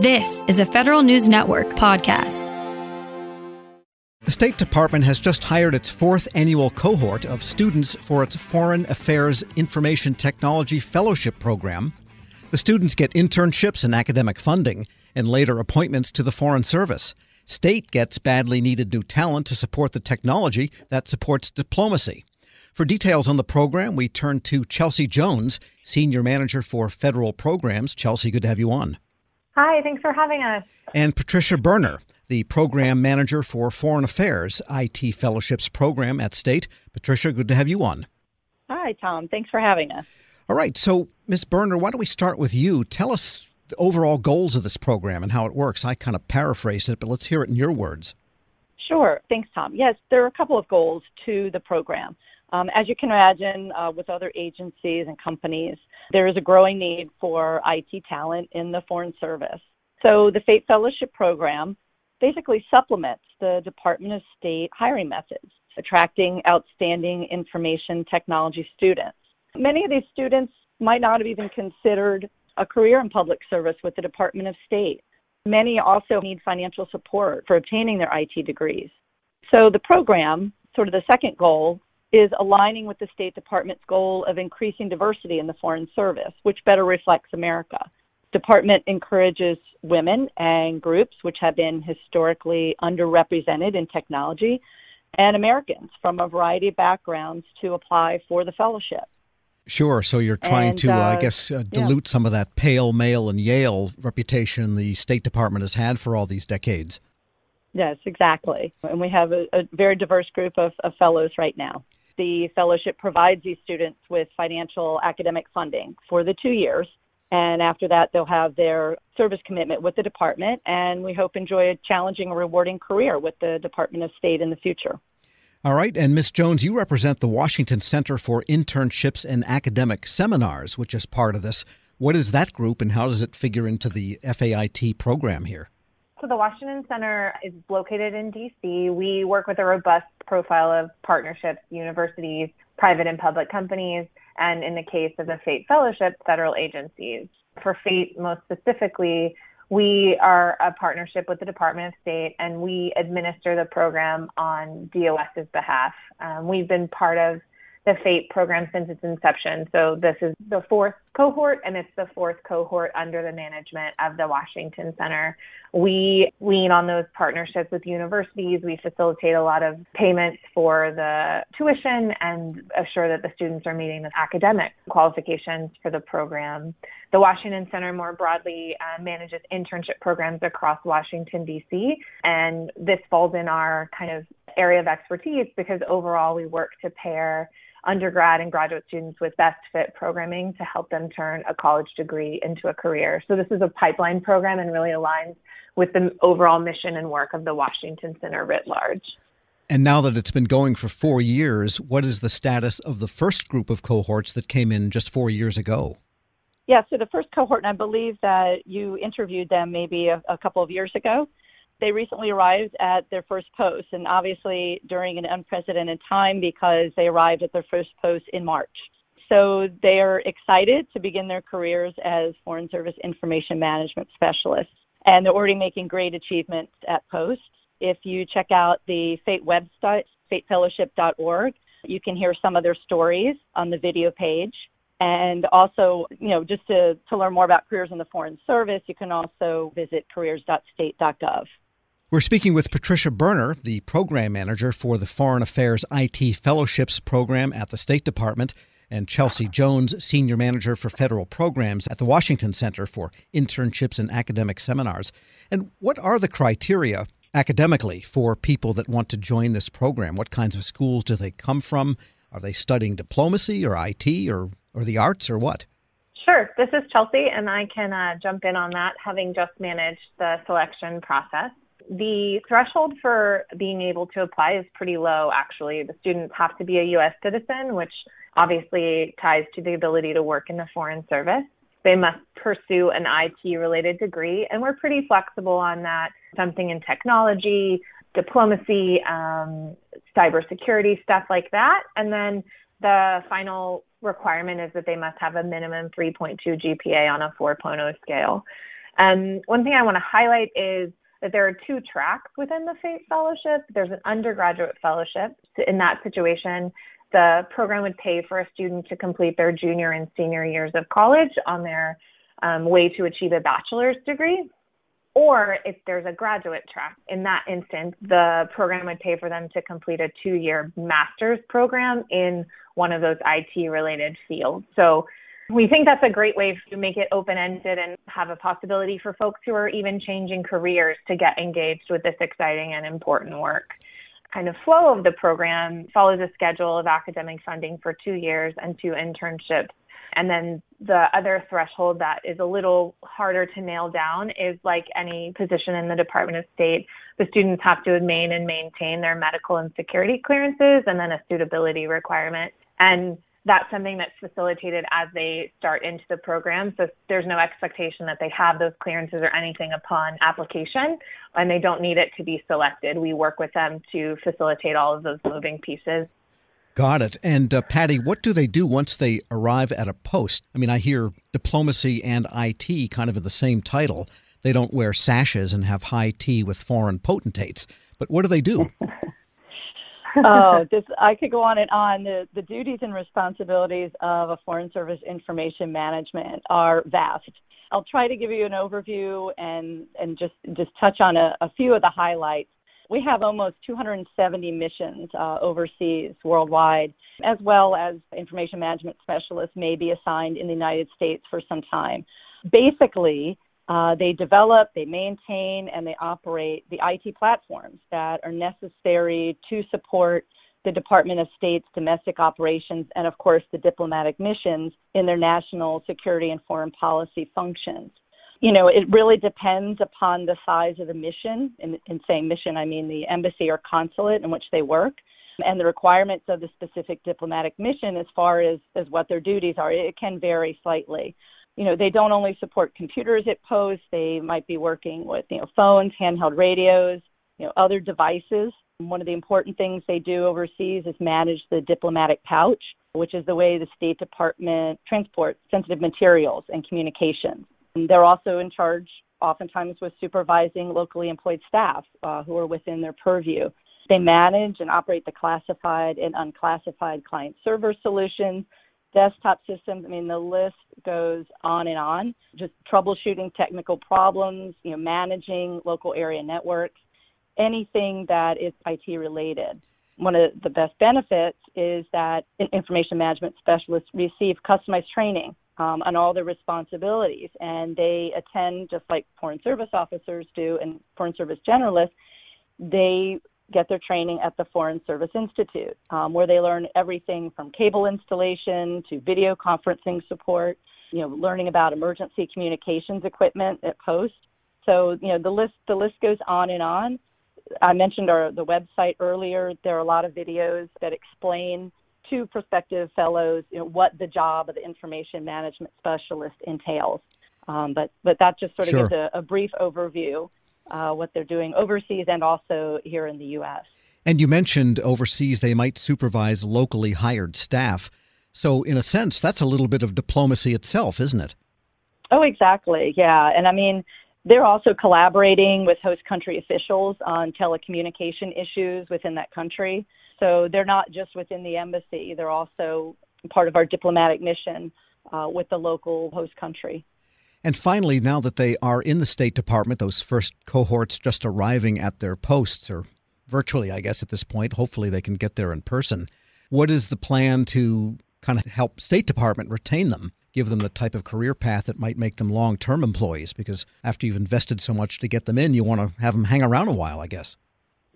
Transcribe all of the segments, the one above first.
This is a Federal News Network podcast. The State Department has just hired its fourth annual cohort of students for its Foreign Affairs Information Technology Fellowship Program. The students get internships and academic funding and later appointments to the Foreign Service. State gets badly needed new talent to support the technology that supports diplomacy. For details on the program, we turn to Chelsea Jones, Senior Manager for Federal Programs. Chelsea, good to have you on. Hi, thanks for having us. And Patricia Berner, the Program Manager for Foreign Affairs IT Fellowships Program at State. Patricia, good to have you on. Hi, Tom. Thanks for having us. All right. So, Ms. Berner, why don't we start with you? Tell us the overall goals of this program and how it works. I kind of paraphrased it, but let's hear it in your words. Sure. Thanks, Tom. Yes, there are a couple of goals to the program. Um, as you can imagine, uh, with other agencies and companies, there is a growing need for IT talent in the Foreign Service. So the FAIT Fellowship Program basically supplements the Department of State hiring methods, attracting outstanding information technology students. Many of these students might not have even considered a career in public service with the Department of State. Many also need financial support for obtaining their IT degrees. So the program, sort of the second goal, is aligning with the State Department's goal of increasing diversity in the Foreign Service, which better reflects America. Department encourages women and groups which have been historically underrepresented in technology and Americans from a variety of backgrounds to apply for the fellowship. Sure. So you're trying And, to, uh, I guess, uh, dilute some of that pale male and Yale reputation the State Department has had for all these decades. Yes, exactly. And we have a, a very diverse group of, of fellows right now. The fellowship provides these students with financial academic funding for the two years. And after that, they'll have their service commitment with the department, and we hope enjoy a challenging and rewarding career with the Department of State in the future. All right. And Ms. Jones, you represent the Washington Center for Internships and Academic Seminars, which is part of this. What is that group and how does it figure into the FAIT program here? So, the Washington Center is located in DC. We work with a robust profile of partnerships, universities, private and public companies, and in the case of the FAIT Fellowship, federal agencies. For FAIT, most specifically, we are a partnership with the Department of State and we administer the program on DOS's behalf. Um, we've been part of the FAIT program since its inception. So this is the fourth cohort and it's the fourth cohort under the management of the Washington Center. We lean on those partnerships with universities. We facilitate a lot of payments for the tuition and assure that the students are meeting the academic qualifications for the program. The Washington Center more broadly uh, manages internship programs across Washington, D.C., and this falls in our kind of area of expertise because overall we work to pair undergrad and graduate students with best fit programming to help them turn a college degree into a career. So this is a pipeline program and really aligns with the overall mission and work of the Washington Center writ large. And now that it's been going for four years, what is the status of the first group of cohorts that came in just four years ago? Yeah, so the first cohort, and I believe that you interviewed them maybe a, a couple of years ago. They recently arrived at their first post, and obviously during an unprecedented time because they arrived at their first post in March. So they are excited to begin their careers as Foreign Service Information Management Specialists, and they're already making great achievements at post. If you check out the FAIT website, fatefellowship.org, you can hear some of their stories on the video page. And also, you know, just to, to learn more about careers in the Foreign Service, you can also visit careers.state.gov. We're speaking with Patricia Berner, the program manager for the Foreign Affairs IT Fellowships Program at the State Department, and Chelsea Jones, senior manager for federal programs at the Washington Center for Internships and Academic Seminars. And what are the criteria academically for people that want to join this program? What kinds of schools do they come from? Are they studying diplomacy or IT or, or the arts or what? Sure. This is Chelsea, and I can uh, jump in on that, having just managed the selection process. The threshold for being able to apply is pretty low, actually. The students have to be a U.S. citizen, which obviously ties to the ability to work in the Foreign Service. They must pursue an IT related degree, and we're pretty flexible on that. Something in technology, diplomacy, um, cybersecurity, stuff like that. And then the final requirement is that they must have a minimum 3.2 GPA on a 4.0 scale. And one thing I want to highlight is that there are two tracks within the FAIT fellowship. There's an undergraduate fellowship. In that situation, the program would pay for a student to complete their junior and senior years of college on their um, way to achieve a bachelor's degree. Or if there's a graduate track, in that instance, the program would pay for them to complete a two year master's program in one of those IT related fields. So we think that's a great way to make it open ended and have a possibility for folks who are even changing careers to get engaged with this exciting and important work. Kind of flow of the program follows a schedule of academic funding for two years and two internships and then the other threshold that is a little harder to nail down is like any position in the Department of State, the students have to remain and maintain their medical and security clearances and then a suitability requirement. And that's something that's facilitated as they start into the program. So there's no expectation that they have those clearances or anything upon application, and they don't need it to be selected. We work with them to facilitate all of those moving pieces. Got it. And uh, Patty, what do they do once they arrive at a post? I mean, I hear diplomacy and IT kind of in the same title. They don't wear sashes and have high tea with foreign potentates. But what do they do? oh, this I could go on and on. The, the duties and responsibilities of a Foreign Service Information Management are vast. I'll try to give you an overview and and just just touch on a, a few of the highlights we have almost 270 missions uh, overseas worldwide, as well as information management specialists may be assigned in the United States for some time. Basically, uh, they develop, they maintain, and they operate the IT platforms that are necessary to support the Department of State's domestic operations and, of course, the diplomatic missions in their national security and foreign policy functions you know, it really depends upon the size of the mission. In, in saying mission, I mean the embassy or consulate in which they work and the requirements of the specific diplomatic mission as far as, as what their duties are. It can vary slightly. You know, they don't only support computers at post, they might be working with, you know, phones, handheld radios, you know, other devices. One of the important things they do overseas is manage the diplomatic pouch, which is the way the State Department transports sensitive materials and communications. They're also in charge, oftentimes, with supervising locally employed staff uh, who are within their purview. They manage and operate the classified and unclassified client server solutions, desktop systems. I mean, the list goes on and on. Just troubleshooting technical problems, you know, managing local area networks, anything that is IT related. One of the best benefits is that information management specialists receive customized training um, on all their responsibilities. And they attend, just like Foreign Service officers do and Foreign Service generalists, they get their training at the Foreign Service Institute, um, where they learn everything from cable installation to video conferencing support, you know, learning about emergency communications equipment at post. So, you know, the list the list goes on and on. I mentioned our the website earlier. There are a lot of videos that explain to prospective fellows, you know, what the job of the information management specialist entails. Um, but but that just sort of sure. gives a, a, brief overview uh, what they're doing overseas and also here in the U.S. And you mentioned overseas they might supervise locally hired staff. So in a sense, that's a little bit of diplomacy itself, isn't it? Oh, exactly. Yeah, and I mean. They're also collaborating with host country officials on telecommunication issues within that country. So they're not just within the embassy, they're also part of our diplomatic mission uh, with the local host country. And finally, now that they are in the State Department, those first cohorts just arriving at their posts, or virtually, I guess, at this point, hopefully they can get there in person. What is the plan to kind of help State Department retain them, give them the type of career path that might make them long term employees? Because after you've invested so much to get them in, you want to have them hang around a while, I guess.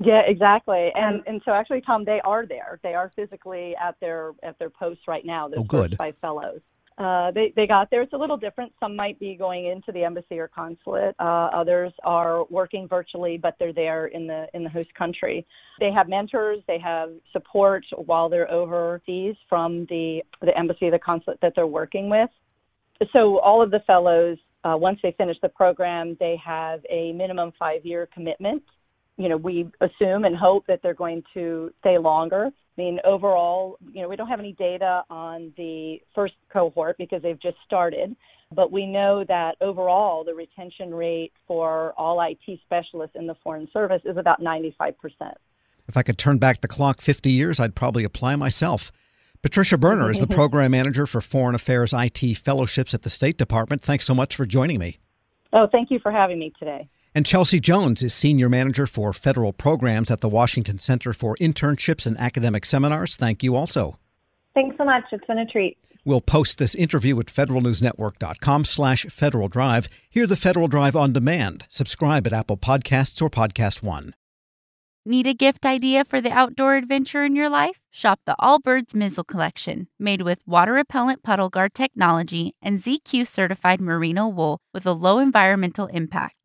Yeah, exactly. And and so actually, Tom, they are there. They are physically at their at their posts right now. Those oh, good. By fellows. Uh, they they got there. It's a little different. Some might be going into the embassy or consulate. Uh, others are working virtually, but they're there in the in the host country. They have mentors. They have support while they're overseas from the the embassy, the consulate that they're working with. So all of the fellows, uh, once they finish the program, they have a minimum five year commitment you know, we assume and hope that they're going to stay longer. I mean, overall, you know, we don't have any data on the first cohort because they've just started, but we know that overall the retention rate for all IT specialists in the Foreign Service is about 95%. If I could turn back the clock 50 years, I'd probably apply myself. Patricia Berner is the program manager for Foreign Affairs IT Fellowships at the State Department. Thanks so much for joining me. Oh, thank you for having me today. And Chelsea Jones is Senior Manager for Federal Programs at the Washington Center for Internships and Academic Seminars. Thank you also. Thanks so much. It's been a treat. We'll post this interview at federalnewsnetwork.com slash Federal Drive. Hear the Federal Drive on demand. Subscribe at Apple Podcasts or Podcast One. Need a gift idea for the outdoor adventure in your life? Shop the Allbirds Mizzle Collection, made with water repellent puddle guard technology and ZQ certified merino wool with a low environmental impact.